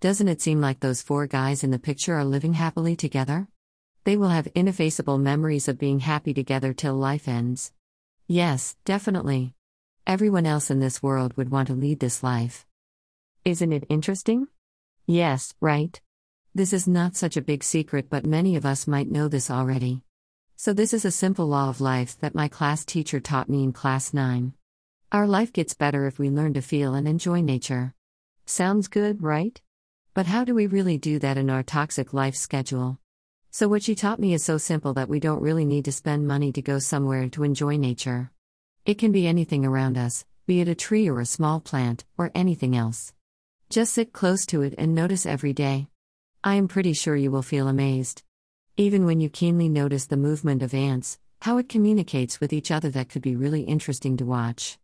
Doesn't it seem like those four guys in the picture are living happily together? They will have ineffaceable memories of being happy together till life ends. Yes, definitely. Everyone else in this world would want to lead this life. Isn't it interesting? Yes, right? This is not such a big secret, but many of us might know this already. So, this is a simple law of life that my class teacher taught me in class 9. Our life gets better if we learn to feel and enjoy nature. Sounds good, right? But how do we really do that in our toxic life schedule? So, what she taught me is so simple that we don't really need to spend money to go somewhere to enjoy nature. It can be anything around us, be it a tree or a small plant, or anything else. Just sit close to it and notice every day. I am pretty sure you will feel amazed. Even when you keenly notice the movement of ants, how it communicates with each other, that could be really interesting to watch.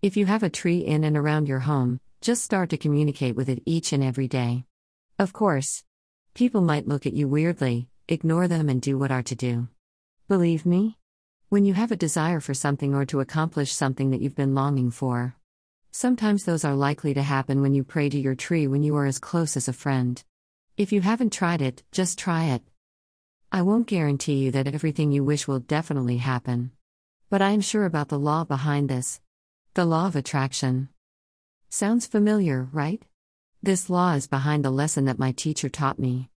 If you have a tree in and around your home, just start to communicate with it each and every day. Of course, people might look at you weirdly, ignore them, and do what are to do. Believe me? When you have a desire for something or to accomplish something that you've been longing for, sometimes those are likely to happen when you pray to your tree when you are as close as a friend. If you haven't tried it, just try it. I won't guarantee you that everything you wish will definitely happen. But I am sure about the law behind this the law of attraction. Sounds familiar, right? This law is behind the lesson that my teacher taught me.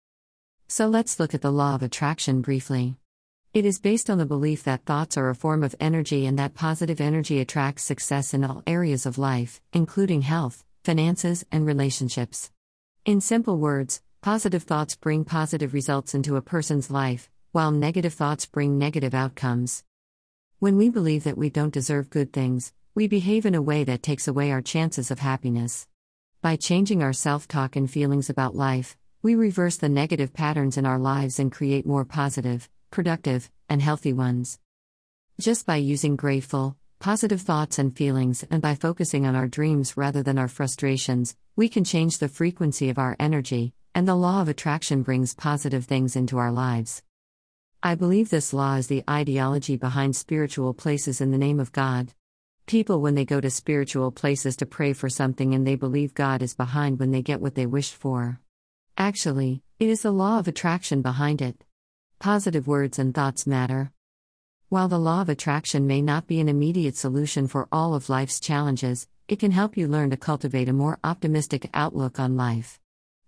So let's look at the law of attraction briefly. It is based on the belief that thoughts are a form of energy and that positive energy attracts success in all areas of life, including health, finances, and relationships. In simple words, Positive thoughts bring positive results into a person's life, while negative thoughts bring negative outcomes. When we believe that we don't deserve good things, we behave in a way that takes away our chances of happiness. By changing our self talk and feelings about life, we reverse the negative patterns in our lives and create more positive, productive, and healthy ones. Just by using grateful, positive thoughts and feelings and by focusing on our dreams rather than our frustrations, we can change the frequency of our energy, and the law of attraction brings positive things into our lives. I believe this law is the ideology behind spiritual places in the name of God. People, when they go to spiritual places to pray for something and they believe God is behind when they get what they wished for. Actually, it is the law of attraction behind it. Positive words and thoughts matter. While the law of attraction may not be an immediate solution for all of life's challenges, it can help you learn to cultivate a more optimistic outlook on life.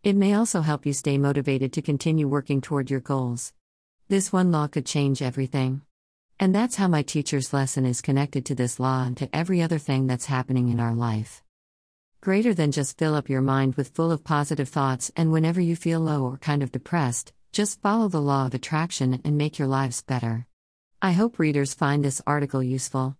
It may also help you stay motivated to continue working toward your goals. This one law could change everything. And that's how my teacher's lesson is connected to this law and to every other thing that's happening in our life. Greater than just fill up your mind with full of positive thoughts and whenever you feel low or kind of depressed, just follow the law of attraction and make your lives better. I hope readers find this article useful.